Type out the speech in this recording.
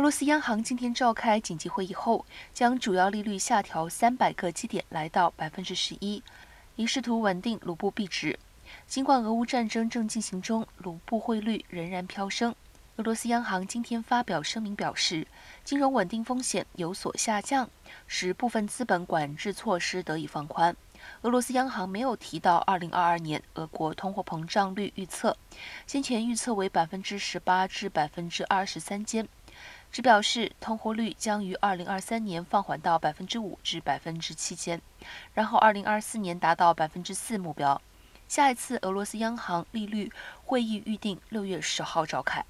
俄罗斯央行今天召开紧急会议后，将主要利率下调三百个基点，来到百分之十一，以试图稳定卢布币值。尽管俄乌战争正进行中，卢布汇率仍然飙升。俄罗斯央行今天发表声明表示，金融稳定风险有所下降，使部分资本管制措施得以放宽。俄罗斯央行没有提到2022年俄国通货膨胀率预测，先前预测为百分之十八至百分之二十三间，只表示通货率将于二零二三年放缓到百分之五至百分之七间，然后二零二四年达到百分之四目标。下一次俄罗斯央行利率会议预定六月十号召开。